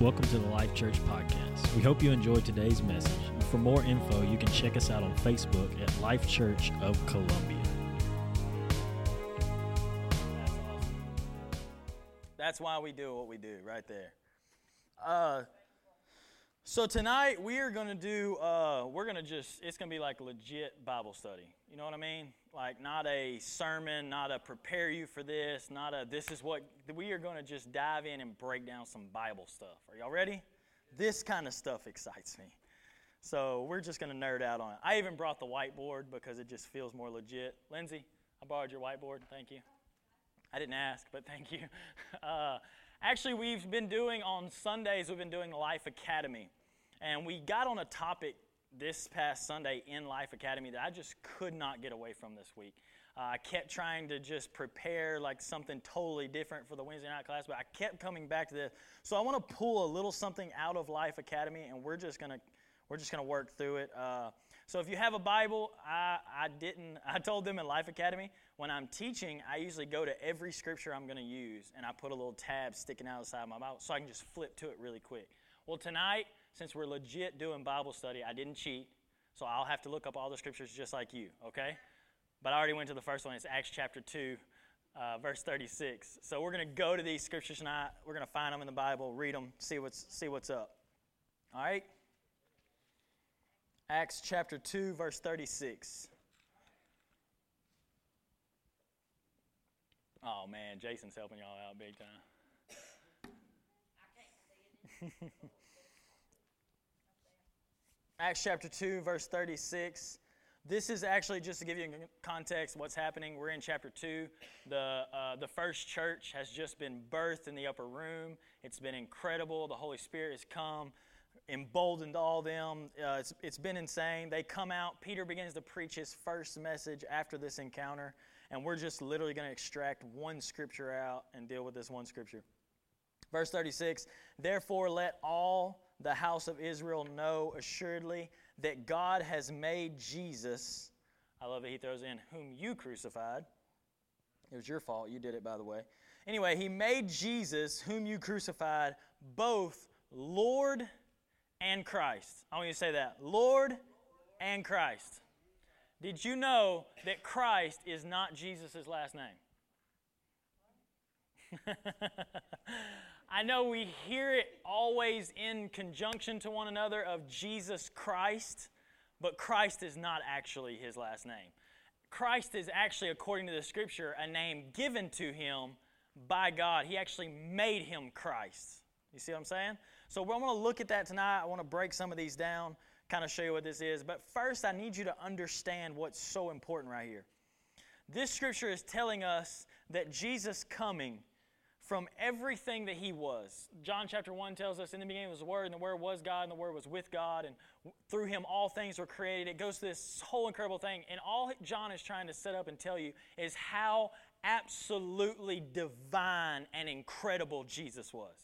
Welcome to the Life Church Podcast. We hope you enjoyed today's message. For more info, you can check us out on Facebook at Life Church of Columbia. That's why we do what we do, right there. Uh, so tonight we are going to do. Uh, we're going to just. It's going to be like legit Bible study. You know what I mean? Like not a sermon, not a prepare you for this, not a this is what. We are going to just dive in and break down some Bible stuff. Are y'all ready? This kind of stuff excites me. So we're just going to nerd out on it. I even brought the whiteboard because it just feels more legit. Lindsay, I borrowed your whiteboard. Thank you. I didn't ask, but thank you. Uh, actually, we've been doing on Sundays, we've been doing Life Academy. And we got on a topic this past Sunday in Life Academy that I just could not get away from this week. Uh, I kept trying to just prepare like something totally different for the Wednesday night class, but I kept coming back to this. So I want to pull a little something out of Life Academy, and we're just gonna we're just gonna work through it. Uh, so if you have a Bible, I, I didn't. I told them in Life Academy when I'm teaching, I usually go to every scripture I'm to use, and I put a little tab sticking out of the side of my Bible so I can just flip to it really quick. Well, tonight, since we're legit doing Bible study, I didn't cheat, so I'll have to look up all the scriptures just like you, okay? But I already went to the first one. It's Acts chapter 2, uh, verse 36. So we're going to go to these scriptures tonight. We're going to find them in the Bible, read them, see what's, see what's up. All right? Acts chapter 2, verse 36. Oh man, Jason's helping y'all out big time. Acts chapter 2, verse 36. This is actually just to give you context what's happening. We're in chapter 2. The, uh, the first church has just been birthed in the upper room. It's been incredible. The Holy Spirit has come, emboldened all them. Uh, it's, it's been insane. They come out. Peter begins to preach his first message after this encounter and we're just literally going to extract one scripture out and deal with this one scripture. Verse 36 Therefore, let all the house of Israel know assuredly that God has made Jesus, I love that he throws in, whom you crucified. It was your fault. You did it, by the way. Anyway, he made Jesus, whom you crucified, both Lord and Christ. I want you to say that Lord and Christ. Did you know that Christ is not Jesus' last name? I know we hear it always in conjunction to one another of Jesus Christ, but Christ is not actually his last name. Christ is actually, according to the scripture, a name given to him by God. He actually made him Christ. You see what I'm saying? So I want to look at that tonight. I want to break some of these down kind of show you what this is. But first, I need you to understand what's so important right here. This scripture is telling us that Jesus coming from everything that he was. John chapter 1 tells us in the beginning was the Word, and the Word was God, and the Word was with God, and through him all things were created. It goes to this whole incredible thing. And all John is trying to set up and tell you is how absolutely divine and incredible Jesus was.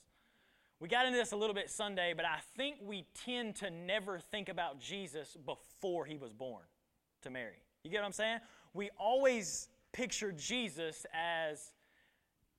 We got into this a little bit Sunday, but I think we tend to never think about Jesus before he was born to Mary. You get what I'm saying? We always picture Jesus as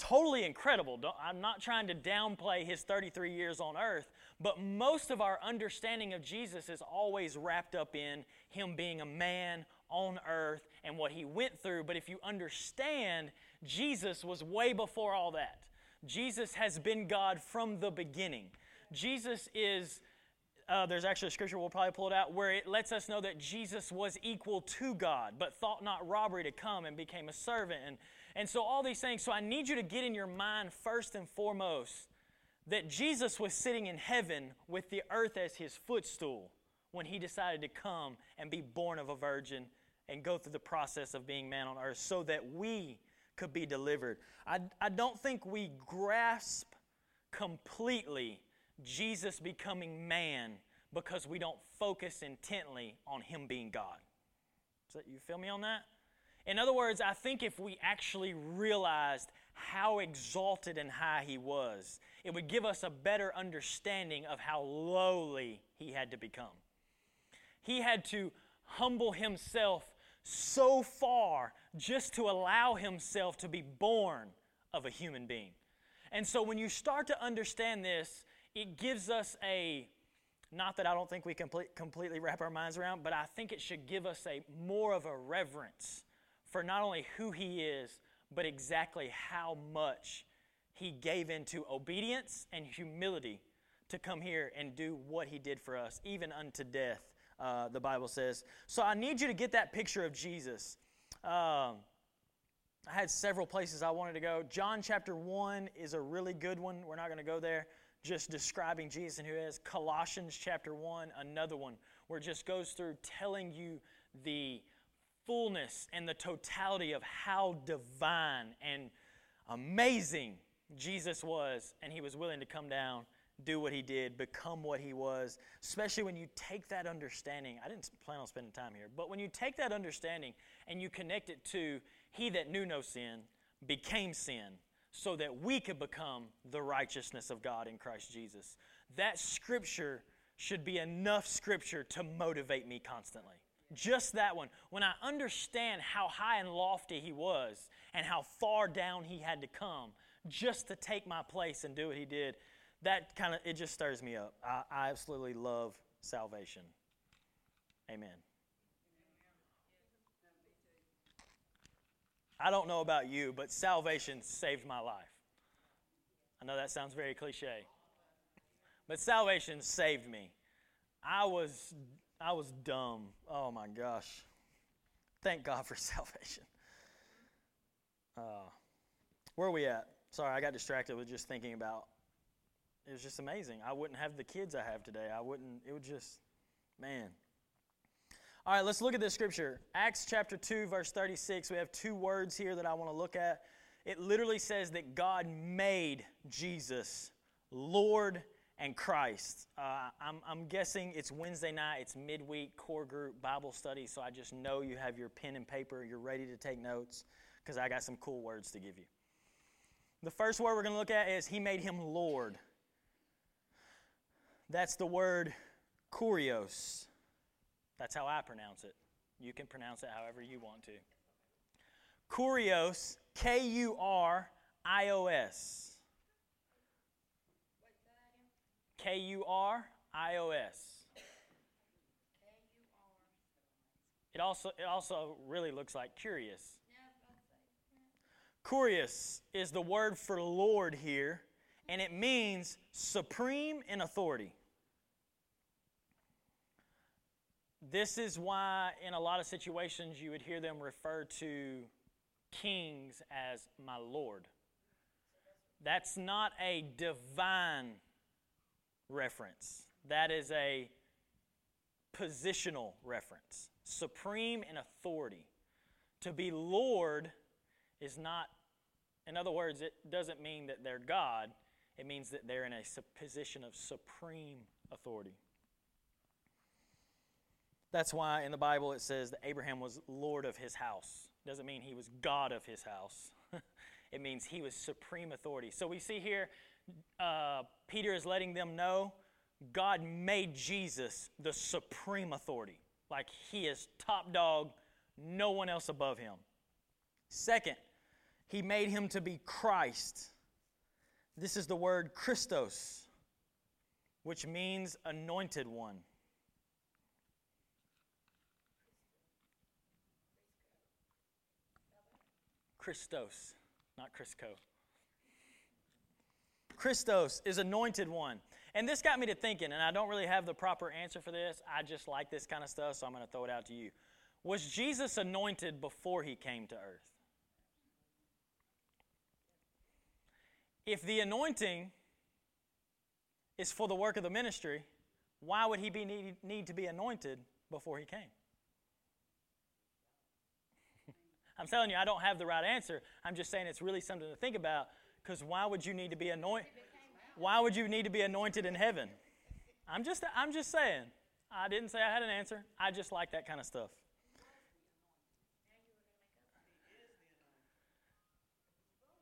totally incredible. I'm not trying to downplay his 33 years on earth, but most of our understanding of Jesus is always wrapped up in him being a man on earth and what he went through. But if you understand, Jesus was way before all that. Jesus has been God from the beginning. Jesus is, uh, there's actually a scripture, we'll probably pull it out, where it lets us know that Jesus was equal to God, but thought not robbery to come and became a servant. And, and so, all these things. So, I need you to get in your mind first and foremost that Jesus was sitting in heaven with the earth as his footstool when he decided to come and be born of a virgin and go through the process of being man on earth so that we could be delivered. I, I don't think we grasp completely Jesus becoming man because we don't focus intently on him being God. So you feel me on that? In other words, I think if we actually realized how exalted and high he was, it would give us a better understanding of how lowly he had to become. He had to humble himself so far just to allow himself to be born of a human being. And so when you start to understand this, it gives us a, not that I don't think we complete, completely wrap our minds around, but I think it should give us a more of a reverence for not only who He is, but exactly how much He gave into obedience and humility to come here and do what He did for us, even unto death, uh, the Bible says. So I need you to get that picture of Jesus. Um, I had several places I wanted to go. John chapter 1 is a really good one. We're not going to go there. Just describing Jesus and who he is. Colossians chapter 1, another one, where it just goes through telling you the fullness and the totality of how divine and amazing Jesus was, and he was willing to come down, do what he did, become what he was. Especially when you take that understanding. I didn't plan on spending time here, but when you take that understanding and you connect it to he that knew no sin became sin so that we could become the righteousness of God in Christ Jesus. That scripture should be enough scripture to motivate me constantly. Just that one. When I understand how high and lofty he was and how far down he had to come just to take my place and do what he did, that kind of it just stirs me up. I, I absolutely love salvation. Amen. I don't know about you, but salvation saved my life. I know that sounds very cliche. But salvation saved me. I was I was dumb. Oh my gosh. Thank God for salvation. Uh, where are we at? Sorry, I got distracted with just thinking about it was just amazing. I wouldn't have the kids I have today. I wouldn't it would just man. All right, let's look at this scripture. Acts chapter 2, verse 36. We have two words here that I want to look at. It literally says that God made Jesus Lord and Christ. Uh, I'm, I'm guessing it's Wednesday night, it's midweek core group Bible study, so I just know you have your pen and paper, you're ready to take notes, because I got some cool words to give you. The first word we're going to look at is He made Him Lord. That's the word kurios. That's how I pronounce it. You can pronounce it however you want to. Kurios, K U R I O S. K U R I O S. It also, it also really looks like curious. Curious is the word for Lord here, and it means supreme in authority. This is why, in a lot of situations, you would hear them refer to kings as my Lord. That's not a divine reference, that is a positional reference. Supreme in authority. To be Lord is not, in other words, it doesn't mean that they're God, it means that they're in a position of supreme authority. That's why in the Bible it says that Abraham was Lord of his house. It Doesn't mean he was God of his house. it means he was supreme authority. So we see here uh, Peter is letting them know God made Jesus the supreme authority. Like he is top dog, no one else above him. Second, he made him to be Christ. This is the word Christos, which means anointed one. Christos, not Crisco. Christos is anointed one. And this got me to thinking, and I don't really have the proper answer for this. I just like this kind of stuff, so I'm going to throw it out to you. Was Jesus anointed before he came to earth? If the anointing is for the work of the ministry, why would he be need, need to be anointed before he came? I'm telling you, I don't have the right answer. I'm just saying it's really something to think about because why would you need to be anointed? Why would you need to be anointed in heaven? I'm just, I'm just saying. I didn't say I had an answer. I just like that kind of stuff.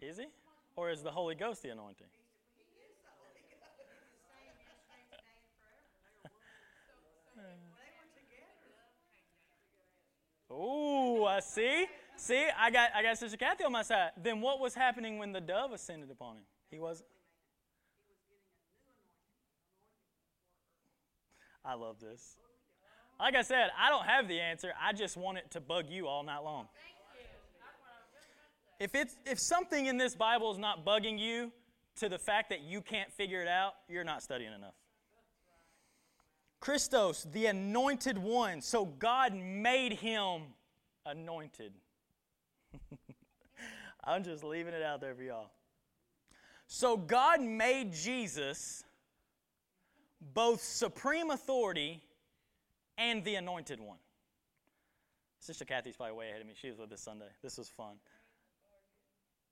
Is he? Or is the Holy Ghost the anointing? Oh, I see. See, I got I got Sister Kathy on my side. Then what was happening when the dove ascended upon him? He was I love this. Like I said, I don't have the answer. I just want it to bug you all night long. If, it's, if something in this Bible is not bugging you to the fact that you can't figure it out, you're not studying enough. Christos, the anointed one. So God made him anointed. I'm just leaving it out there for y'all. So God made Jesus both supreme authority and the anointed one. Sister Kathy's probably way ahead of me. She was with us Sunday. This was fun.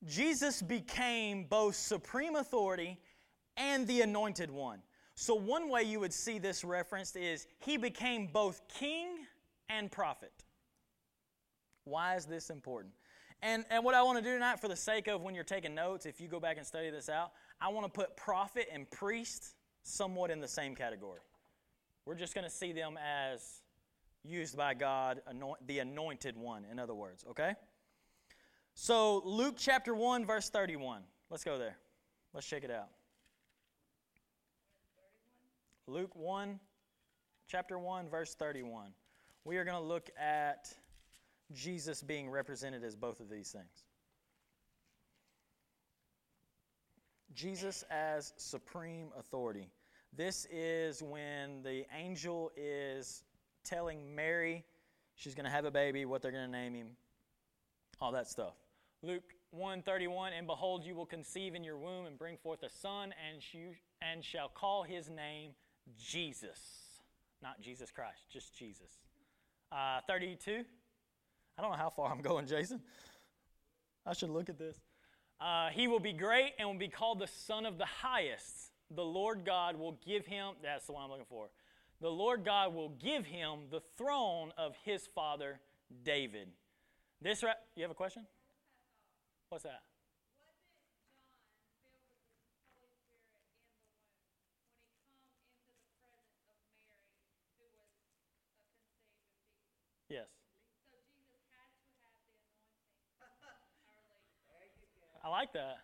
Jesus became both supreme authority and the anointed one. So, one way you would see this referenced is he became both king and prophet. Why is this important? And, and what I want to do tonight, for the sake of when you're taking notes, if you go back and study this out, I want to put prophet and priest somewhat in the same category. We're just going to see them as used by God, anoint, the anointed one, in other words, okay? So, Luke chapter 1, verse 31. Let's go there. Let's check it out. Luke 1, chapter 1, verse 31. We are going to look at Jesus being represented as both of these things. Jesus as supreme authority. This is when the angel is telling Mary she's going to have a baby, what they're going to name him, all that stuff. Luke 131 and behold you will conceive in your womb and bring forth a son and you and shall call his name Jesus not Jesus Christ just Jesus uh, 32 I don't know how far I'm going Jason. I should look at this. Uh, he will be great and will be called the son of the highest. The Lord God will give him that's the one I'm looking for. The Lord God will give him the throne of his father David. This right you have a question? What's that? Yes. So Jesus had to have the anointing. I like that.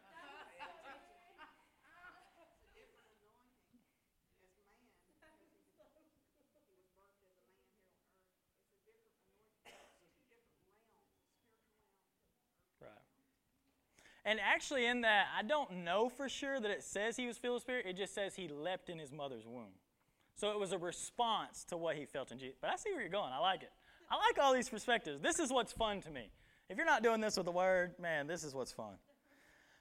And actually, in that, I don't know for sure that it says he was filled with Spirit. It just says he leapt in his mother's womb. So it was a response to what he felt in Jesus. But I see where you're going. I like it. I like all these perspectives. This is what's fun to me. If you're not doing this with the Word, man, this is what's fun.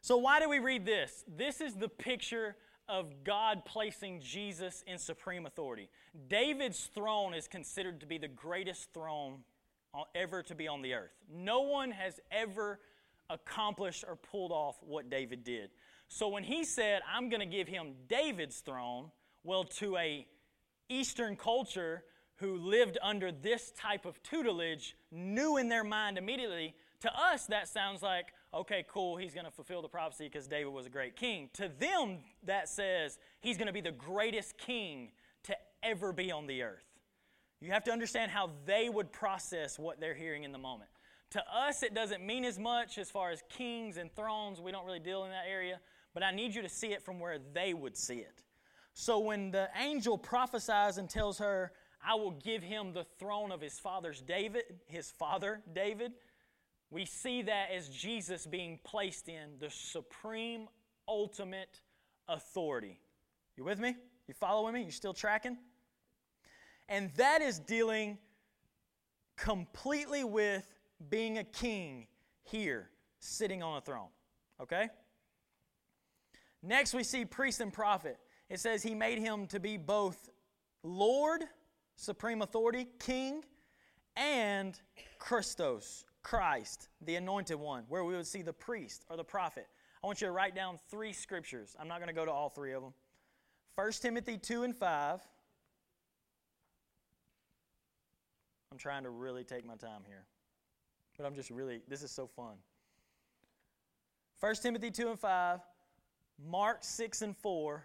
So, why do we read this? This is the picture of God placing Jesus in supreme authority. David's throne is considered to be the greatest throne ever to be on the earth. No one has ever accomplished or pulled off what David did. So when he said, I'm going to give him David's throne, well, to a Eastern culture who lived under this type of tutelage, knew in their mind immediately, to us that sounds like, okay, cool, he's going to fulfill the prophecy because David was a great king. To them, that says he's going to be the greatest king to ever be on the earth. You have to understand how they would process what they're hearing in the moment. To us, it doesn't mean as much as far as kings and thrones. We don't really deal in that area. But I need you to see it from where they would see it. So when the angel prophesies and tells her, I will give him the throne of his father's David, his father David, we see that as Jesus being placed in the supreme, ultimate authority. You with me? You following me? You still tracking? And that is dealing completely with being a king here, sitting on a throne. Okay? Next, we see priest and prophet. It says he made him to be both Lord, supreme authority, king, and Christos, Christ, the anointed one, where we would see the priest or the prophet. I want you to write down three scriptures. I'm not going to go to all three of them. 1 Timothy 2 and 5. I'm trying to really take my time here. But I'm just really, this is so fun. 1 Timothy 2 and 5, Mark 6 and 4,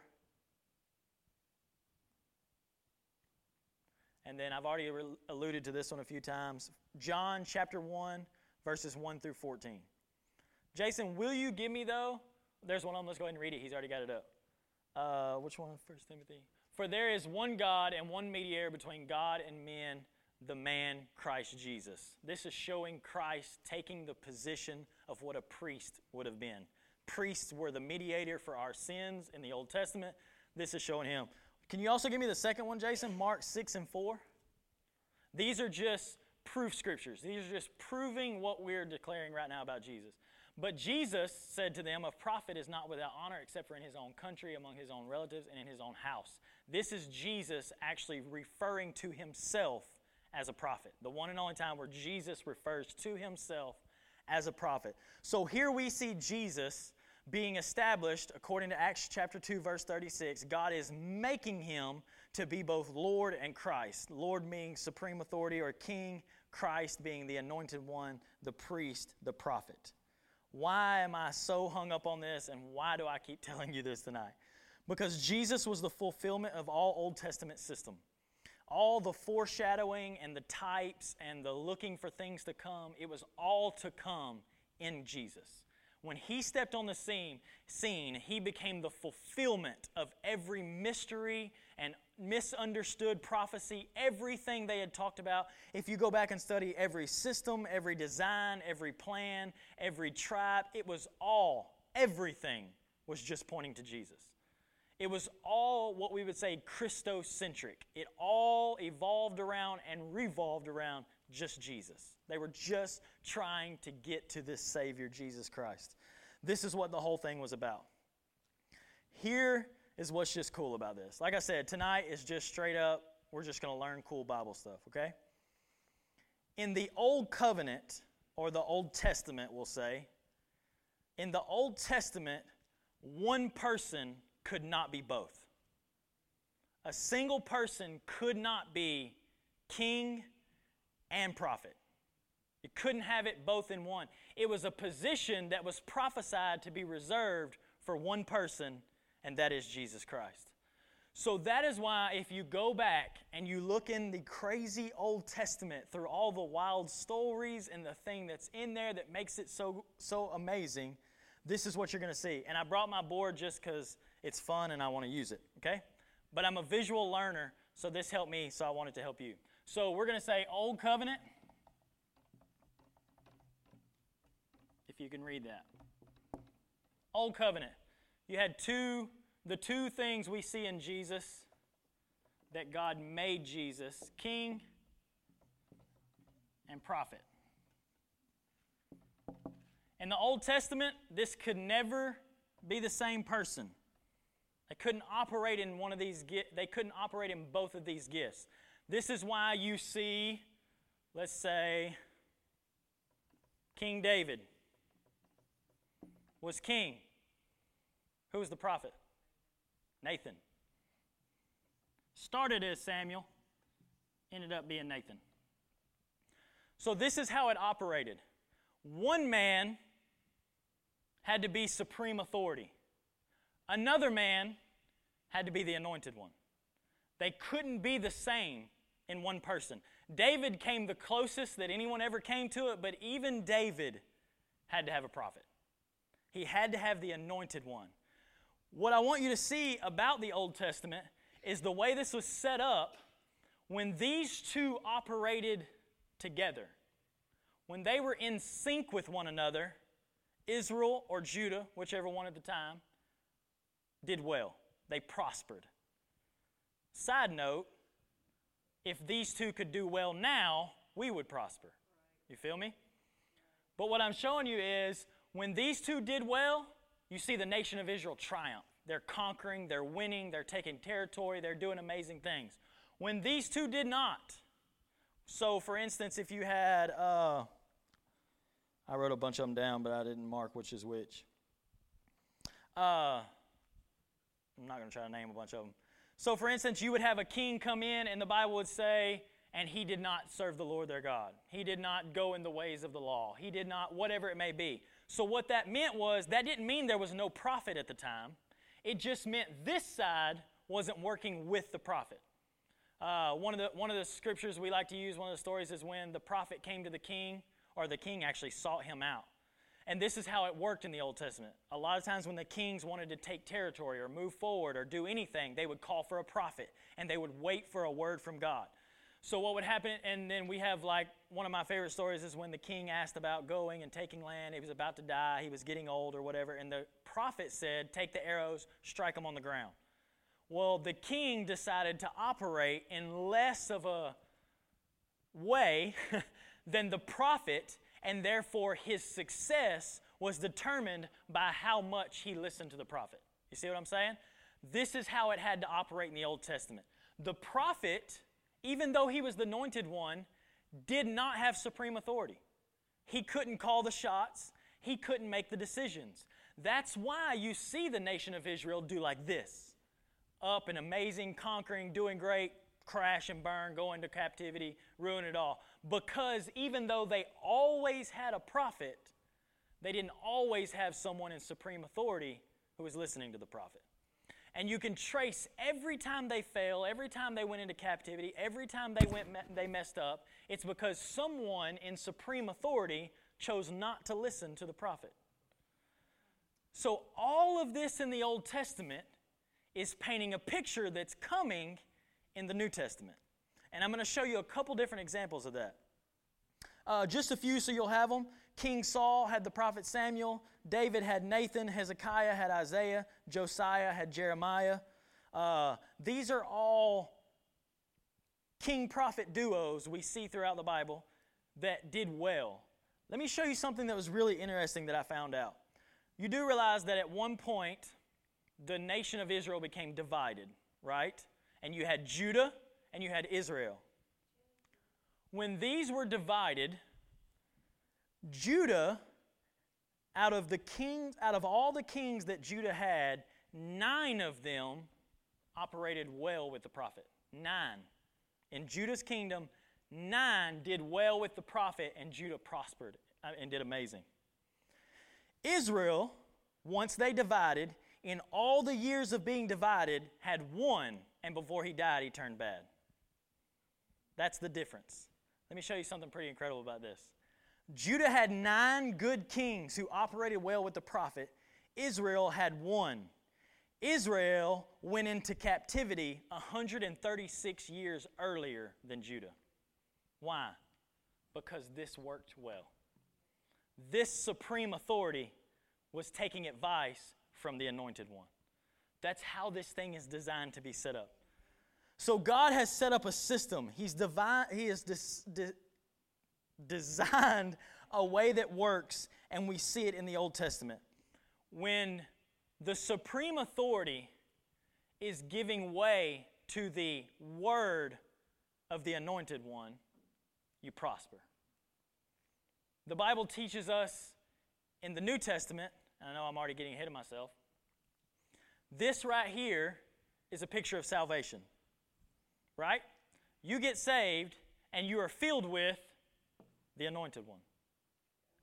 and then I've already re- alluded to this one a few times. John chapter 1, verses 1 through 14. Jason, will you give me though? There's one on. Let's go ahead and read it. He's already got it up. Uh, which one? First Timothy. For there is one God and one mediator between God and men, the man Christ Jesus. This is showing Christ taking the position of what a priest would have been. Priests were the mediator for our sins in the Old Testament. This is showing him. Can you also give me the second one, Jason? Mark 6 and 4. These are just proof scriptures. These are just proving what we're declaring right now about Jesus. But Jesus said to them, A prophet is not without honor except for in his own country, among his own relatives, and in his own house. This is Jesus actually referring to himself as a prophet. The one and only time where Jesus refers to himself as a prophet. So here we see Jesus being established according to Acts chapter 2 verse 36. God is making him to be both Lord and Christ. Lord meaning supreme authority or king, Christ being the anointed one, the priest, the prophet. Why am I so hung up on this and why do I keep telling you this tonight? Because Jesus was the fulfillment of all Old Testament system. All the foreshadowing and the types and the looking for things to come, it was all to come in Jesus. When he stepped on the scene, scene, he became the fulfillment of every mystery and misunderstood prophecy, everything they had talked about. If you go back and study every system, every design, every plan, every tribe, it was all, everything was just pointing to Jesus. It was all what we would say Christocentric. It all evolved around and revolved around just Jesus. They were just trying to get to this Savior, Jesus Christ. This is what the whole thing was about. Here is what's just cool about this. Like I said, tonight is just straight up, we're just going to learn cool Bible stuff, okay? In the Old Covenant, or the Old Testament, we'll say, in the Old Testament, one person could not be both. A single person could not be king and prophet. You couldn't have it both in one. It was a position that was prophesied to be reserved for one person and that is Jesus Christ. So that is why, if you go back and you look in the crazy Old Testament through all the wild stories and the thing that's in there that makes it so, so amazing, this is what you're going to see. And I brought my board just because it's fun and I want to use it, okay? But I'm a visual learner, so this helped me, so I wanted to help you. So we're going to say Old Covenant. If you can read that. Old Covenant. You had two, the two things we see in Jesus that God made Jesus king and prophet. In the Old Testament, this could never be the same person. They couldn't operate in one of these they couldn't operate in both of these gifts. This is why you see let's say King David was king. Who was the prophet? Nathan. Started as Samuel, ended up being Nathan. So, this is how it operated. One man had to be supreme authority, another man had to be the anointed one. They couldn't be the same in one person. David came the closest that anyone ever came to it, but even David had to have a prophet. He had to have the anointed one. What I want you to see about the Old Testament is the way this was set up when these two operated together. When they were in sync with one another, Israel or Judah, whichever one at the time, did well. They prospered. Side note, if these two could do well now, we would prosper. You feel me? But what I'm showing you is when these two did well, you see the nation of Israel triumph. They're conquering, they're winning, they're taking territory, they're doing amazing things. When these two did not, so for instance, if you had, uh, I wrote a bunch of them down, but I didn't mark which is which. Uh, I'm not going to try to name a bunch of them. So, for instance, you would have a king come in, and the Bible would say, and he did not serve the Lord their God. He did not go in the ways of the law. He did not, whatever it may be. So, what that meant was that didn't mean there was no prophet at the time. It just meant this side wasn't working with the prophet. Uh, one, of the, one of the scriptures we like to use, one of the stories, is when the prophet came to the king, or the king actually sought him out. And this is how it worked in the Old Testament. A lot of times when the kings wanted to take territory or move forward or do anything, they would call for a prophet and they would wait for a word from God. So what would happen, and then we have like one of my favorite stories is when the king asked about going and taking land. He was about to die, he was getting old or whatever, and the prophet said, Take the arrows, strike them on the ground. Well, the king decided to operate in less of a way than the prophet and therefore his success was determined by how much he listened to the prophet. You see what I'm saying? This is how it had to operate in the Old Testament. The prophet, even though he was the anointed one, did not have supreme authority. He couldn't call the shots, he couldn't make the decisions. That's why you see the nation of Israel do like this up and amazing, conquering, doing great, crash and burn, go into captivity, ruin it all because even though they always had a prophet, they didn't always have someone in supreme authority who was listening to the prophet. And you can trace every time they fail, every time they went into captivity, every time they went they messed up, it's because someone in supreme authority chose not to listen to the prophet. So all of this in the Old Testament is painting a picture that's coming in the New Testament. And I'm going to show you a couple different examples of that. Uh, just a few so you'll have them. King Saul had the prophet Samuel. David had Nathan. Hezekiah had Isaiah. Josiah had Jeremiah. Uh, these are all king prophet duos we see throughout the Bible that did well. Let me show you something that was really interesting that I found out. You do realize that at one point, the nation of Israel became divided, right? And you had Judah and you had Israel. When these were divided, Judah, out of the kings, out of all the kings that Judah had, nine of them operated well with the prophet. Nine. In Judah's kingdom, nine did well with the prophet, and Judah prospered uh, and did amazing. Israel, once they divided, in all the years of being divided, had one, and before he died, he turned bad. That's the difference. Let me show you something pretty incredible about this. Judah had nine good kings who operated well with the prophet. Israel had one. Israel went into captivity 136 years earlier than Judah. Why? Because this worked well. This supreme authority was taking advice from the anointed one. That's how this thing is designed to be set up. So God has set up a system. He's divine, he has des, de, designed a way that works, and we see it in the Old Testament. When the supreme authority is giving way to the word of the anointed one, you prosper. The Bible teaches us in the New Testament, and I know I'm already getting ahead of myself, this right here is a picture of salvation right? You get saved and you are filled with the anointed one.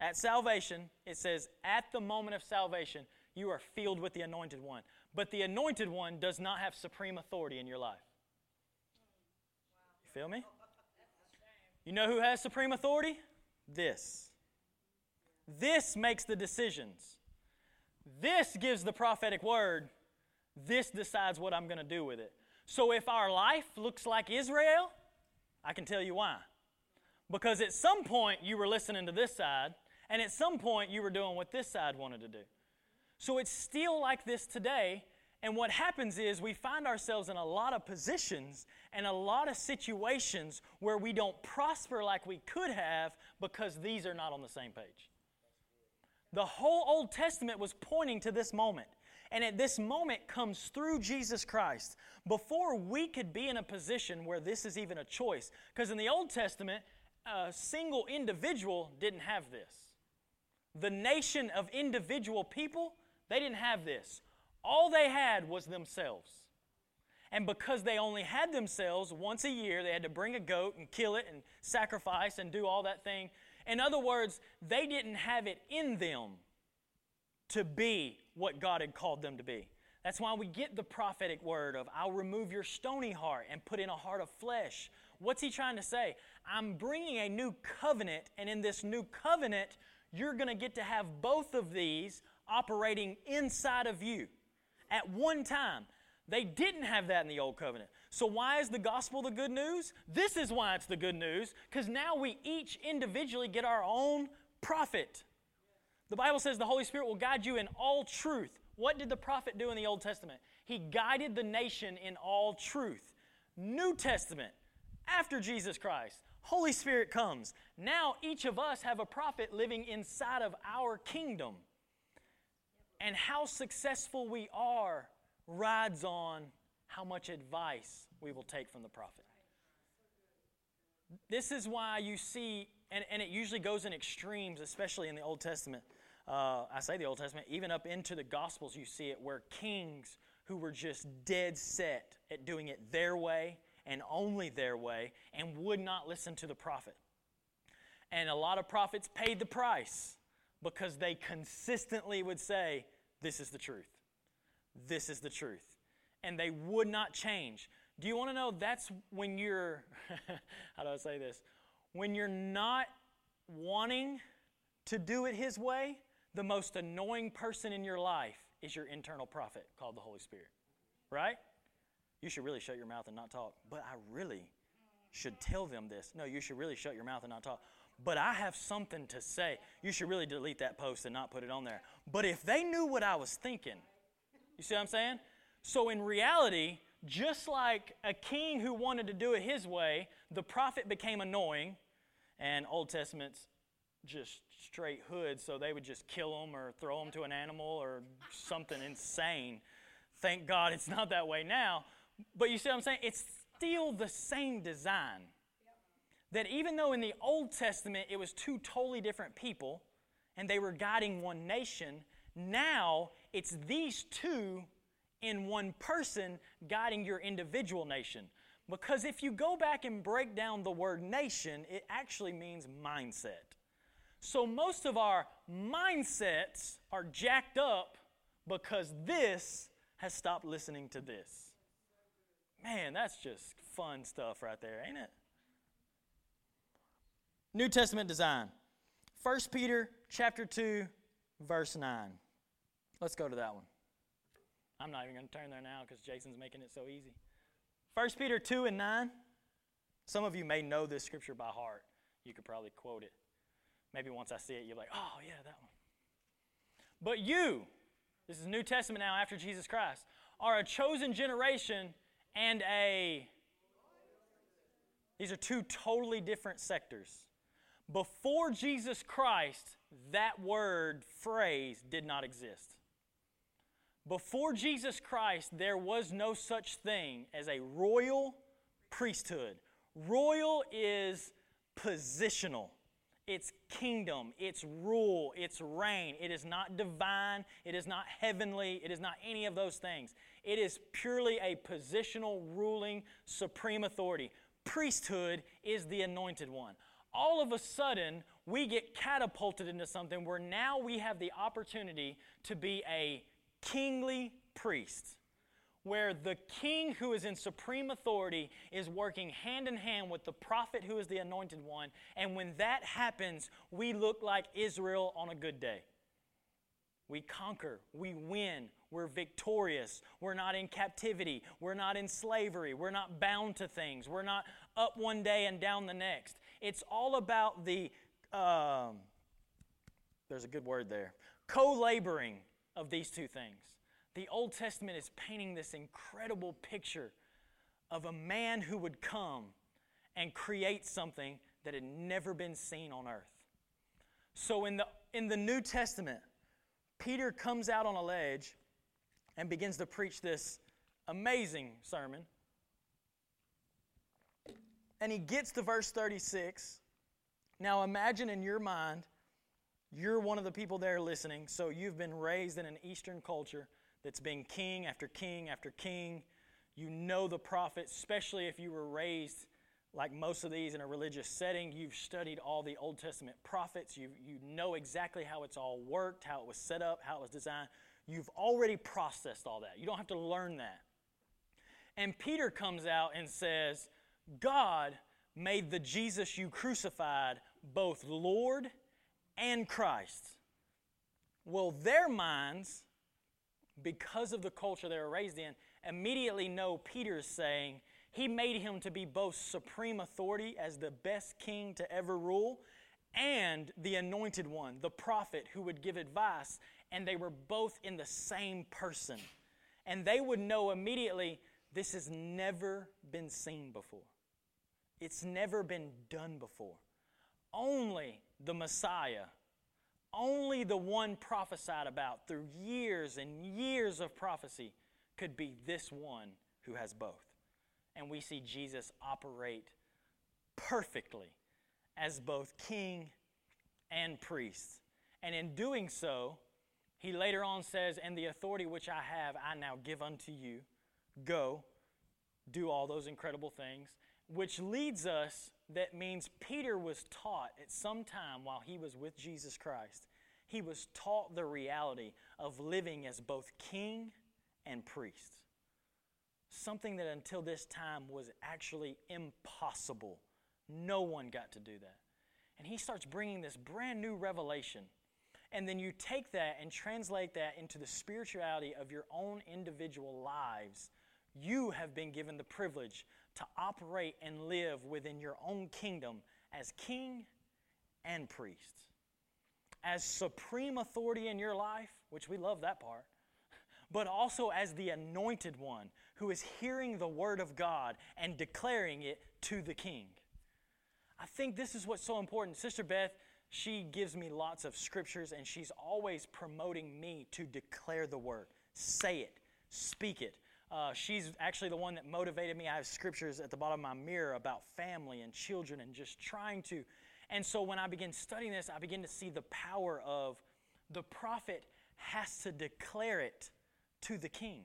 At salvation, it says, at the moment of salvation, you are filled with the anointed one. But the anointed one does not have supreme authority in your life. You feel me? You know who has supreme authority? This. This makes the decisions. This gives the prophetic word. This decides what I'm going to do with it. So if our life looks like Israel, I can tell you why. Because at some point you were listening to this side, and at some point you were doing what this side wanted to do. So it's still like this today. And what happens is we find ourselves in a lot of positions and a lot of situations where we don't prosper like we could have because these are not on the same page. The whole Old Testament was pointing to this moment. And at this moment comes through Jesus Christ. Before we could be in a position where this is even a choice. Because in the Old Testament, a single individual didn't have this. The nation of individual people, they didn't have this. All they had was themselves. And because they only had themselves once a year, they had to bring a goat and kill it and sacrifice and do all that thing. In other words, they didn't have it in them to be what God had called them to be. That's why we get the prophetic word of, I'll remove your stony heart and put in a heart of flesh. What's he trying to say? I'm bringing a new covenant, and in this new covenant, you're going to get to have both of these operating inside of you at one time. They didn't have that in the Old Covenant. So, why is the gospel the good news? This is why it's the good news, because now we each individually get our own prophet. The Bible says the Holy Spirit will guide you in all truth. What did the prophet do in the Old Testament? He guided the nation in all truth. New Testament, after Jesus Christ, Holy Spirit comes. Now each of us have a prophet living inside of our kingdom. And how successful we are rides on how much advice we will take from the prophet. This is why you see, and, and it usually goes in extremes, especially in the Old Testament. Uh, I say the Old Testament, even up into the Gospels, you see it where kings who were just dead set at doing it their way and only their way and would not listen to the prophet. And a lot of prophets paid the price because they consistently would say, This is the truth. This is the truth. And they would not change. Do you want to know that's when you're, how do I say this? When you're not wanting to do it His way, the most annoying person in your life is your internal prophet called the Holy Spirit. Right? You should really shut your mouth and not talk. But I really should tell them this. No, you should really shut your mouth and not talk. But I have something to say. You should really delete that post and not put it on there. But if they knew what I was thinking, you see what I'm saying? So in reality, just like a king who wanted to do it his way, the prophet became annoying, and Old Testament's just straight hood, so they would just kill them or throw them to an animal or something insane. Thank God it's not that way now. But you see what I'm saying? It's still the same design. That even though in the Old Testament it was two totally different people and they were guiding one nation, now it's these two in one person guiding your individual nation. Because if you go back and break down the word nation, it actually means mindset. So most of our mindsets are jacked up because this has stopped listening to this. Man, that's just fun stuff right there, ain't it? New Testament design. 1 Peter chapter 2 verse 9. Let's go to that one. I'm not even going to turn there now because Jason's making it so easy. 1 Peter 2 and 9. Some of you may know this scripture by heart. You could probably quote it. Maybe once I see it, you're like, oh, yeah, that one. But you, this is New Testament now after Jesus Christ, are a chosen generation and a. These are two totally different sectors. Before Jesus Christ, that word, phrase, did not exist. Before Jesus Christ, there was no such thing as a royal priesthood. Royal is positional. It's kingdom, it's rule, it's reign. It is not divine, it is not heavenly, it is not any of those things. It is purely a positional, ruling, supreme authority. Priesthood is the anointed one. All of a sudden, we get catapulted into something where now we have the opportunity to be a kingly priest where the king who is in supreme authority is working hand in hand with the prophet who is the anointed one. And when that happens, we look like Israel on a good day. We conquer, we win, we're victorious, we're not in captivity, we're not in slavery, we're not bound to things, we're not up one day and down the next. It's all about the, um, there's a good word there, co laboring of these two things the Old Testament is painting this incredible picture of a man who would come and create something that had never been seen on earth. So in the, in the New Testament, Peter comes out on a ledge and begins to preach this amazing sermon. And he gets to verse 36. Now imagine in your mind, you're one of the people there listening, so you've been raised in an Eastern culture that's been king after king after king. You know the prophets, especially if you were raised like most of these in a religious setting. You've studied all the Old Testament prophets. You, you know exactly how it's all worked, how it was set up, how it was designed. You've already processed all that. You don't have to learn that. And Peter comes out and says, God made the Jesus you crucified both Lord and Christ. Well, their minds, because of the culture they were raised in, immediately know Peter's saying, He made him to be both supreme authority as the best king to ever rule and the anointed one, the prophet who would give advice, and they were both in the same person. And they would know immediately this has never been seen before. It's never been done before. Only the Messiah, only the one prophesied about through years and years of prophecy could be this one who has both. And we see Jesus operate perfectly as both king and priest. And in doing so, he later on says, And the authority which I have, I now give unto you. Go, do all those incredible things. Which leads us, that means Peter was taught at some time while he was with Jesus Christ. He was taught the reality of living as both king and priest. Something that until this time was actually impossible. No one got to do that. And he starts bringing this brand new revelation. And then you take that and translate that into the spirituality of your own individual lives. You have been given the privilege to operate and live within your own kingdom as king and priest. As supreme authority in your life, which we love that part, but also as the anointed one who is hearing the word of God and declaring it to the king. I think this is what's so important. Sister Beth, she gives me lots of scriptures and she's always promoting me to declare the word. Say it, speak it. Uh, she's actually the one that motivated me. I have scriptures at the bottom of my mirror about family and children and just trying to. And so when I begin studying this, I begin to see the power of the prophet has to declare it to the king.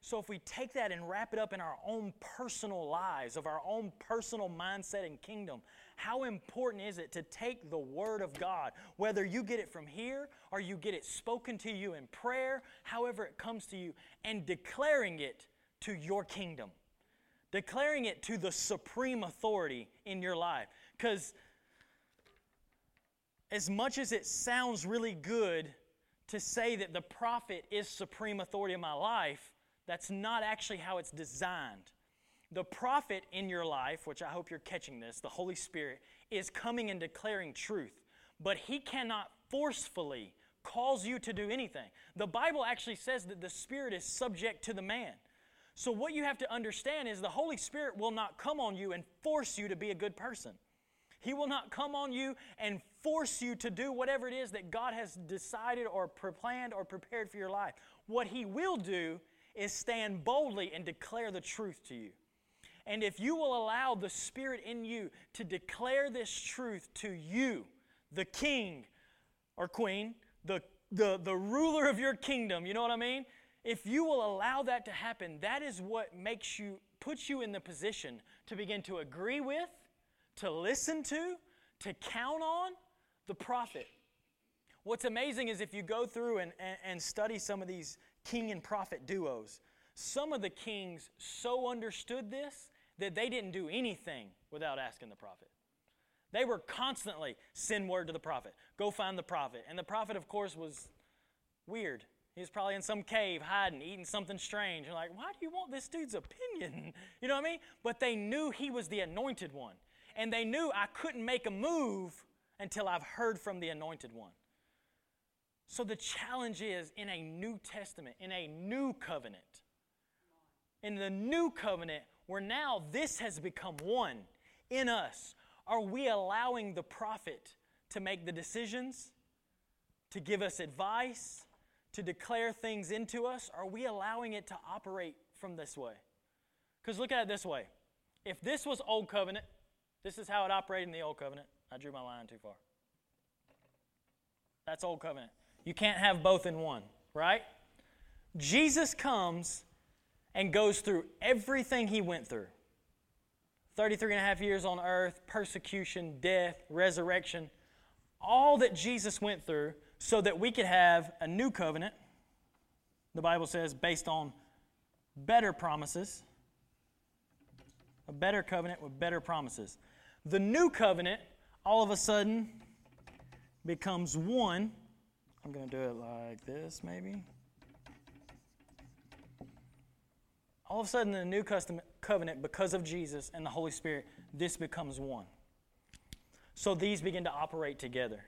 So if we take that and wrap it up in our own personal lives, of our own personal mindset and kingdom, how important is it to take the Word of God, whether you get it from here or you get it spoken to you in prayer, however it comes to you, and declaring it to your kingdom? Declaring it to the supreme authority in your life. Because as much as it sounds really good to say that the prophet is supreme authority in my life, that's not actually how it's designed. The prophet in your life, which I hope you're catching this, the Holy Spirit, is coming and declaring truth, but he cannot forcefully cause you to do anything. The Bible actually says that the Spirit is subject to the man. So, what you have to understand is the Holy Spirit will not come on you and force you to be a good person. He will not come on you and force you to do whatever it is that God has decided or planned or prepared for your life. What He will do is stand boldly and declare the truth to you. And if you will allow the Spirit in you to declare this truth to you, the king or queen, the, the, the ruler of your kingdom, you know what I mean? If you will allow that to happen, that is what makes you, puts you in the position to begin to agree with, to listen to, to count on the prophet. What's amazing is if you go through and, and, and study some of these king and prophet duos. Some of the kings so understood this that they didn't do anything without asking the prophet. They were constantly send word to the prophet, go find the prophet. And the prophet, of course, was weird. He was probably in some cave hiding, eating something strange. You're like, why do you want this dude's opinion? You know what I mean? But they knew he was the anointed one. And they knew I couldn't make a move until I've heard from the anointed one. So the challenge is in a New Testament, in a new covenant, in the new covenant, where now this has become one in us, are we allowing the prophet to make the decisions, to give us advice, to declare things into us? Are we allowing it to operate from this way? Because look at it this way. If this was Old Covenant, this is how it operated in the Old Covenant. I drew my line too far. That's Old Covenant. You can't have both in one, right? Jesus comes and goes through everything he went through 33 and a half years on earth, persecution, death, resurrection, all that Jesus went through so that we could have a new covenant, the Bible says, based on better promises, a better covenant with better promises. The new covenant, all of a sudden, becomes one. I'm going to do it like this, maybe. All of a sudden, in the New Covenant, because of Jesus and the Holy Spirit, this becomes one. So these begin to operate together.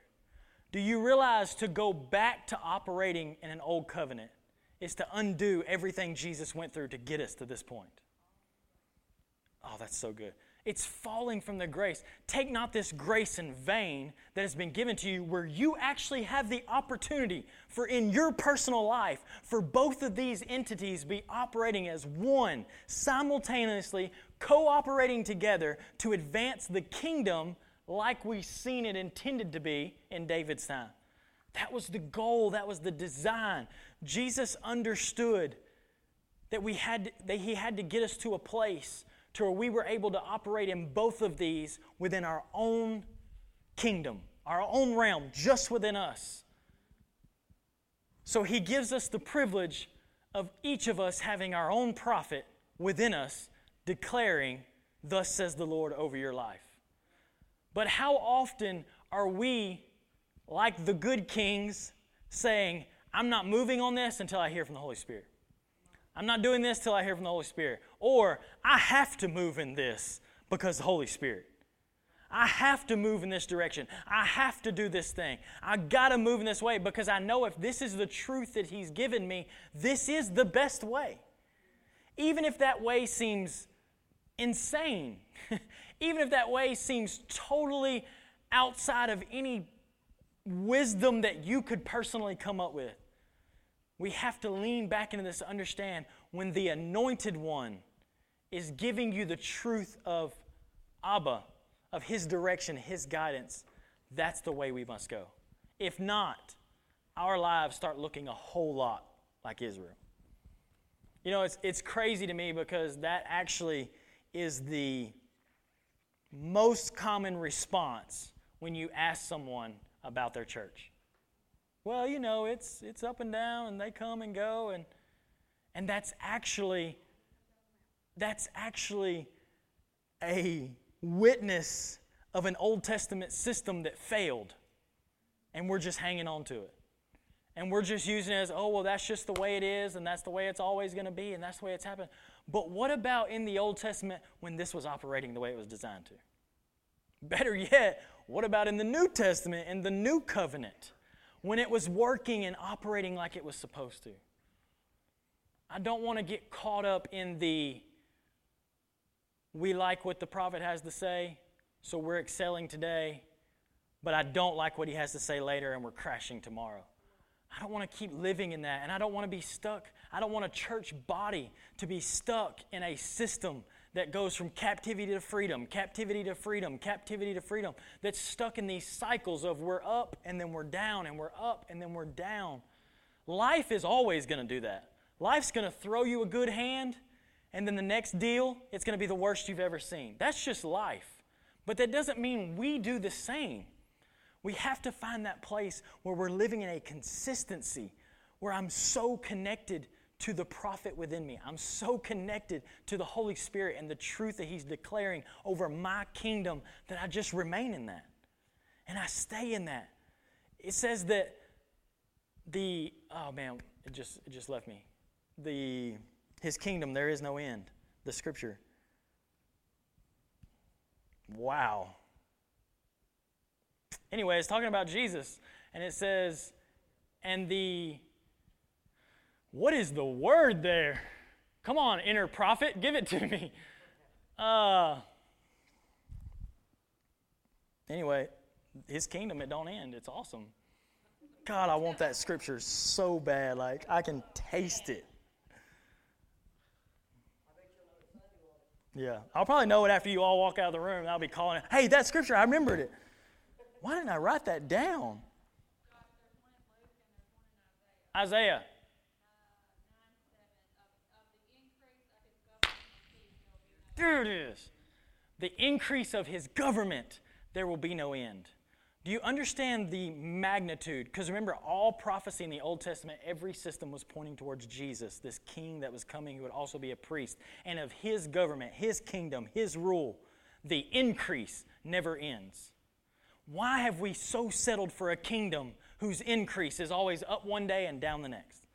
Do you realize to go back to operating in an old covenant is to undo everything Jesus went through to get us to this point? Oh, that's so good. It's falling from the grace. Take not this grace in vain that has been given to you, where you actually have the opportunity for in your personal life for both of these entities be operating as one, simultaneously cooperating together to advance the kingdom like we've seen it intended to be in David's time. That was the goal, that was the design. Jesus understood that we had that he had to get us to a place to where we were able to operate in both of these within our own kingdom, our own realm, just within us. So he gives us the privilege of each of us having our own prophet within us, declaring, Thus says the Lord over your life. But how often are we, like the good kings, saying, I'm not moving on this until I hear from the Holy Spirit? I'm not doing this till I hear from the Holy Spirit. Or I have to move in this because the Holy Spirit. I have to move in this direction. I have to do this thing. I got to move in this way because I know if this is the truth that He's given me, this is the best way. Even if that way seems insane, even if that way seems totally outside of any wisdom that you could personally come up with we have to lean back into this to understand when the anointed one is giving you the truth of Abba, of his direction, his guidance, that's the way we must go. If not, our lives start looking a whole lot like Israel. You know, it's, it's crazy to me because that actually is the most common response when you ask someone about their church well, you know, it's, it's up and down and they come and go. And, and that's actually, that's actually a witness of an Old Testament system that failed. And we're just hanging on to it. And we're just using it as, oh, well, that's just the way it is, and that's the way it's always going to be, and that's the way it's happened. But what about in the Old Testament when this was operating the way it was designed to? Better yet, what about in the New Testament, in the New Covenant? When it was working and operating like it was supposed to. I don't want to get caught up in the we like what the prophet has to say, so we're excelling today, but I don't like what he has to say later and we're crashing tomorrow. I don't want to keep living in that, and I don't want to be stuck. I don't want a church body to be stuck in a system that goes from captivity to freedom, captivity to freedom, captivity to freedom, that's stuck in these cycles of we're up and then we're down and we're up and then we're down. Life is always going to do that. Life's going to throw you a good hand, and then the next deal, it's going to be the worst you've ever seen. That's just life. But that doesn't mean we do the same. We have to find that place where we're living in a consistency, where I'm so connected to the prophet within me. I'm so connected to the Holy Spirit and the truth that He's declaring over my kingdom that I just remain in that. And I stay in that. It says that the, oh man, it just, it just left me. The, His kingdom, there is no end. The scripture. Wow. Anyway, it's talking about Jesus, and it says, and the what is the word there? Come on, inner prophet, give it to me. Uh, anyway, his kingdom, it don't end. It's awesome. God, I want that scripture so bad. Like, I can taste it. Yeah. I'll probably know it after you all walk out of the room. I'll be calling it, hey, that scripture, I remembered it. Why didn't I write that down? Isaiah. There it is. The increase of his government, there will be no end. Do you understand the magnitude? Because remember, all prophecy in the Old Testament, every system was pointing towards Jesus, this king that was coming who would also be a priest, and of his government, his kingdom, his rule. The increase never ends. Why have we so settled for a kingdom whose increase is always up one day and down the next?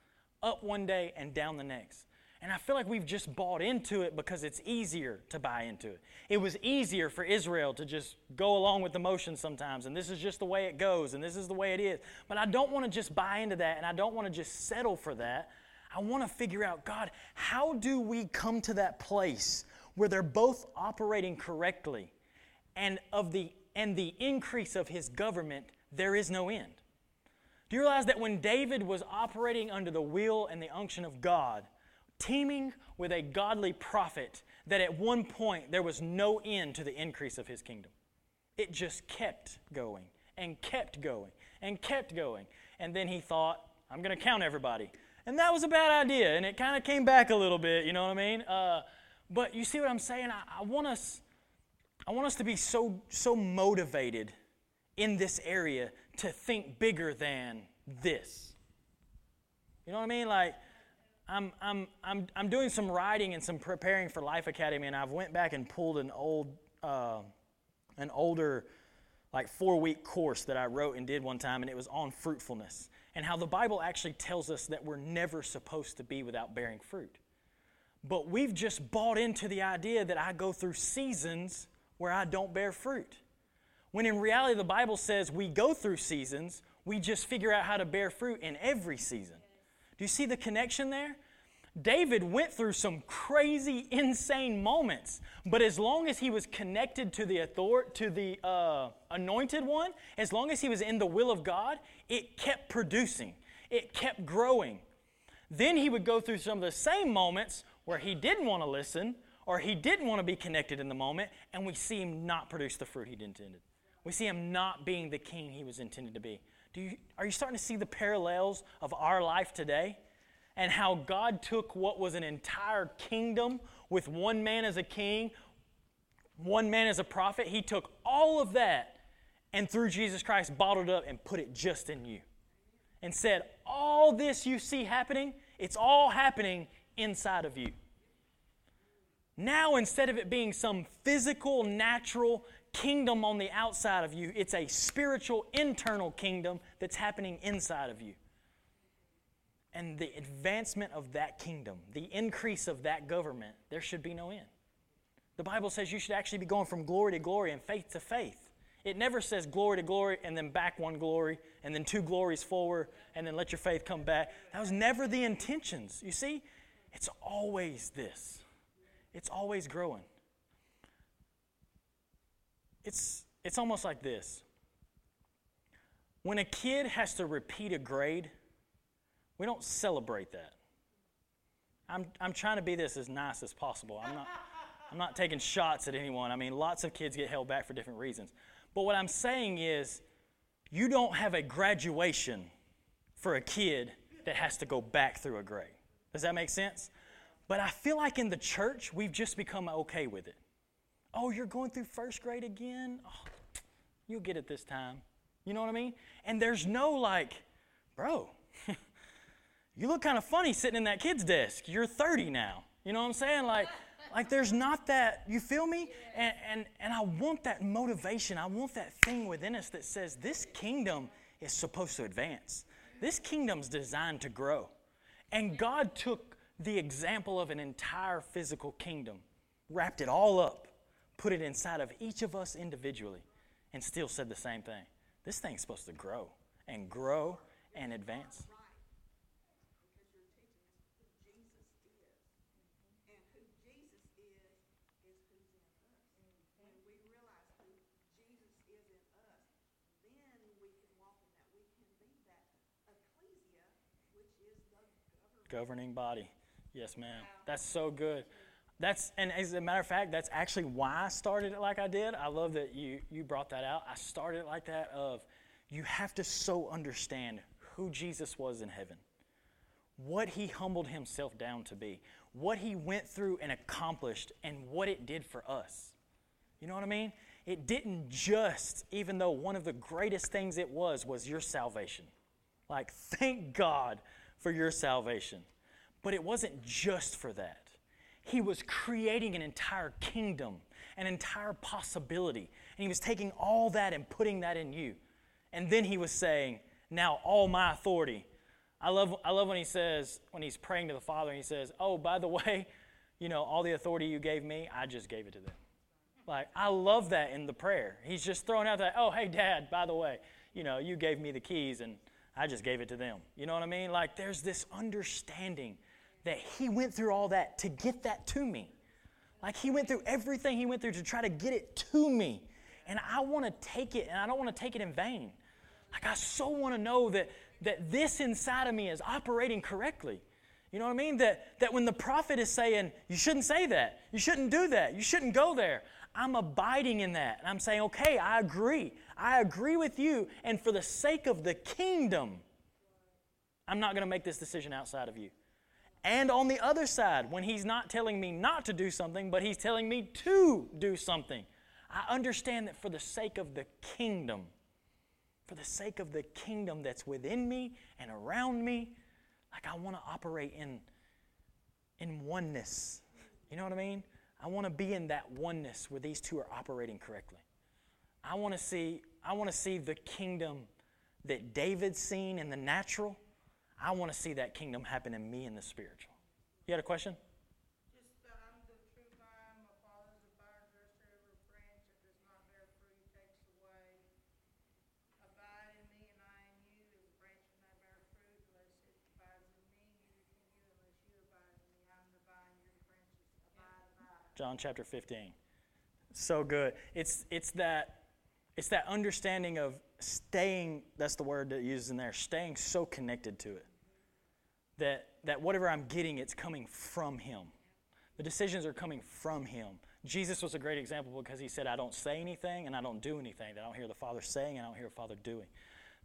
Up one day and down the next. And I feel like we've just bought into it because it's easier to buy into it. It was easier for Israel to just go along with the motion sometimes, and this is just the way it goes, and this is the way it is. But I don't want to just buy into that, and I don't want to just settle for that. I want to figure out, God, how do we come to that place where they're both operating correctly, and of the and the increase of his government, there is no end. Do you realize that when David was operating under the will and the unction of God, teaming with a godly prophet, that at one point there was no end to the increase of his kingdom. It just kept going and kept going and kept going. And then he thought, I'm going to count everybody. And that was a bad idea. And it kind of came back a little bit, you know what I mean? Uh, but you see what I'm saying? I, I, want us, I want us to be so, so motivated in this area to think bigger than this. You know what I mean? Like, I'm, I'm, I'm, I'm doing some writing and some preparing for Life Academy, and I've went back and pulled an old, uh, an older, like four week course that I wrote and did one time, and it was on fruitfulness and how the Bible actually tells us that we're never supposed to be without bearing fruit. But we've just bought into the idea that I go through seasons where I don't bear fruit. When in reality, the Bible says we go through seasons, we just figure out how to bear fruit in every season. Do you see the connection there? David went through some crazy, insane moments, but as long as he was connected to the author- to the uh, anointed one, as long as he was in the will of God, it kept producing, it kept growing. Then he would go through some of the same moments where he didn't want to listen or he didn't want to be connected in the moment, and we see him not produce the fruit he'd intended. We see him not being the king he was intended to be. Do you, are you starting to see the parallels of our life today? And how God took what was an entire kingdom with one man as a king, one man as a prophet. He took all of that and through Jesus Christ bottled up and put it just in you. And said, All this you see happening, it's all happening inside of you. Now, instead of it being some physical, natural, kingdom on the outside of you, it's a spiritual, internal kingdom that's happening inside of you. And the advancement of that kingdom, the increase of that government, there should be no end. The Bible says you should actually be going from glory to glory and faith to faith. It never says glory to glory and then back one glory and then two glories forward and then let your faith come back. That was never the intentions. You see, it's always this, it's always growing it's, it's almost like this. When a kid has to repeat a grade, we don't celebrate that. I'm, I'm trying to be this as nice as possible. I'm not, I'm not taking shots at anyone. I mean, lots of kids get held back for different reasons. But what I'm saying is, you don't have a graduation for a kid that has to go back through a grade. Does that make sense? But I feel like in the church, we've just become okay with it. Oh, you're going through first grade again? Oh, you'll get it this time. You know what I mean? And there's no like, bro, you look kind of funny sitting in that kid's desk. You're 30 now. You know what I'm saying? Like, like there's not that, you feel me? And, and, and I want that motivation. I want that thing within us that says this kingdom is supposed to advance. This kingdom's designed to grow. And God took the example of an entire physical kingdom, wrapped it all up, put it inside of each of us individually, and still said the same thing. This thing's supposed to grow and grow and advance. Governing body. Yes, ma'am. That's so good. That's and as a matter of fact, that's actually why I started it like I did. I love that you you brought that out. I started it like that of you have to so understand who Jesus was in heaven. What he humbled himself down to be, what he went through and accomplished and what it did for us. You know what I mean? It didn't just, even though one of the greatest things it was was your salvation. Like thank God for your salvation. But it wasn't just for that. He was creating an entire kingdom, an entire possibility. And he was taking all that and putting that in you. And then he was saying, Now all my authority. I love, I love when he says, when he's praying to the Father, and he says, Oh, by the way, you know, all the authority you gave me, I just gave it to them. Like, I love that in the prayer. He's just throwing out that, Oh, hey, Dad, by the way, you know, you gave me the keys and I just gave it to them. You know what I mean? Like, there's this understanding that he went through all that to get that to me. Like, he went through everything he went through to try to get it to me. And I want to take it, and I don't want to take it in vain. Like, I so want to know that, that this inside of me is operating correctly. You know what I mean? That, that when the prophet is saying, you shouldn't say that, you shouldn't do that, you shouldn't go there, I'm abiding in that. And I'm saying, okay, I agree. I agree with you. And for the sake of the kingdom, I'm not going to make this decision outside of you. And on the other side, when he's not telling me not to do something, but he's telling me to do something, I understand that for the sake of the kingdom, for the sake of the kingdom that's within me and around me, like I want to operate in, in oneness. You know what I mean? I want to be in that oneness where these two are operating correctly. I want to see, I want to see the kingdom that David's seen in the natural. I want to see that kingdom happen in me in the spiritual. You had a question? John chapter 15. So good. It's, it's, that, it's that understanding of staying, that's the word that uses in there, staying so connected to it. That, that whatever I'm getting, it's coming from Him. The decisions are coming from Him. Jesus was a great example because He said, I don't say anything and I don't do anything. that I don't hear the Father saying and I don't hear the Father doing.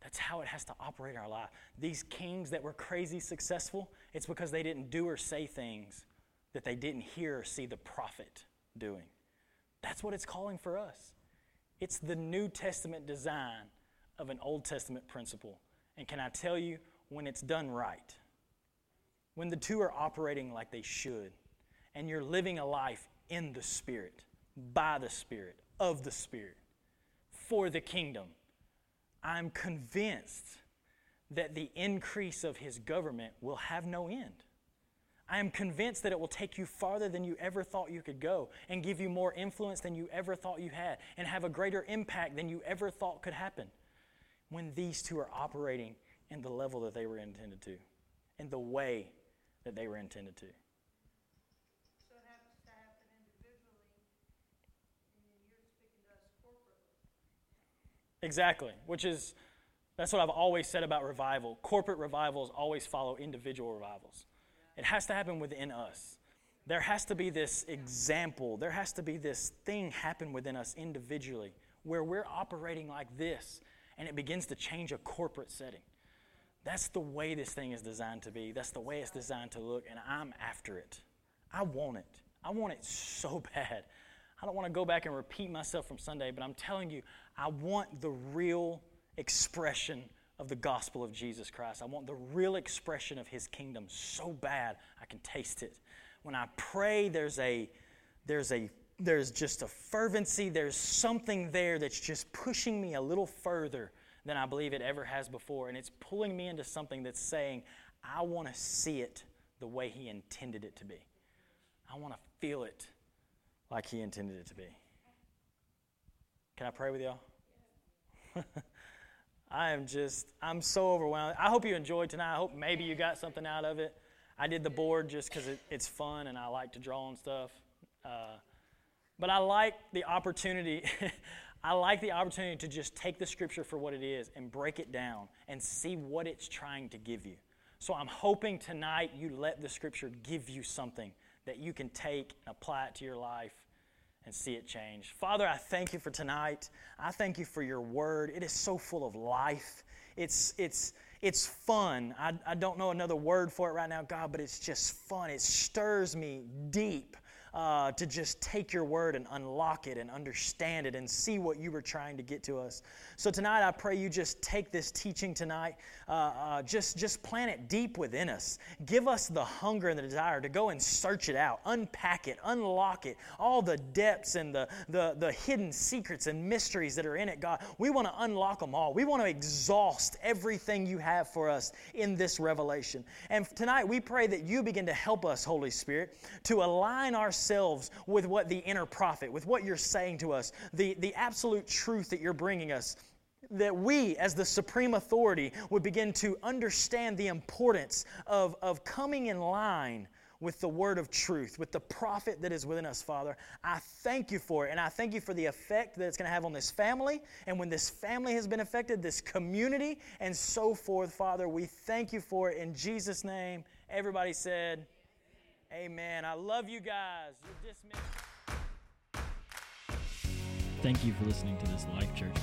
That's how it has to operate in our life. These kings that were crazy successful, it's because they didn't do or say things that they didn't hear or see the prophet doing. That's what it's calling for us. It's the New Testament design of an Old Testament principle. And can I tell you, when it's done right, when the two are operating like they should, and you're living a life in the Spirit, by the Spirit, of the Spirit, for the kingdom, I'm convinced that the increase of His government will have no end. I am convinced that it will take you farther than you ever thought you could go and give you more influence than you ever thought you had and have a greater impact than you ever thought could happen when these two are operating in the level that they were intended to, in the way that they were intended to. So it happens to happen individually, and then you're speaking to us corporately. Exactly, which is that's what I've always said about revival. Corporate revivals always follow individual revivals. It has to happen within us. There has to be this example, there has to be this thing happen within us individually where we're operating like this and it begins to change a corporate setting. That's the way this thing is designed to be. That's the way it's designed to look, and I'm after it. I want it. I want it so bad. I don't want to go back and repeat myself from Sunday, but I'm telling you, I want the real expression of the gospel of Jesus Christ. I want the real expression of his kingdom so bad I can taste it. When I pray, there's a there's a there's just a fervency, there's something there that's just pushing me a little further than I believe it ever has before. And it's pulling me into something that's saying, I want to see it the way he intended it to be. I want to feel it like he intended it to be. Can I pray with y'all? I am just, I'm so overwhelmed. I hope you enjoyed tonight. I hope maybe you got something out of it. I did the board just because it, it's fun and I like to draw and stuff. Uh, but I like the opportunity. I like the opportunity to just take the scripture for what it is and break it down and see what it's trying to give you. So I'm hoping tonight you let the scripture give you something that you can take and apply it to your life and see it change. Father, I thank you for tonight. I thank you for your word. It is so full of life. It's, it's, it's fun. I, I don't know another word for it right now, God, but it's just fun. It stirs me deep uh, to just take your word and unlock it and understand it and see what you were trying to get to us. So tonight, I pray you just take this teaching tonight, uh, uh, just, just plant it deep within us. Give us the hunger and the desire to go and search it out, unpack it, unlock it, all the depths and the, the, the hidden secrets and mysteries that are in it, God. We want to unlock them all. We want to exhaust everything you have for us in this revelation. And tonight, we pray that you begin to help us, Holy Spirit, to align ourselves with what the inner prophet, with what you're saying to us, the, the absolute truth that you're bringing us that we, as the supreme authority, would begin to understand the importance of, of coming in line with the word of truth, with the prophet that is within us, Father. I thank you for it, and I thank you for the effect that it's going to have on this family. And when this family has been affected, this community, and so forth, Father, we thank you for it in Jesus' name. Everybody said, Amen. I love you guys. You're dismissed. Thank you for listening to this Life Church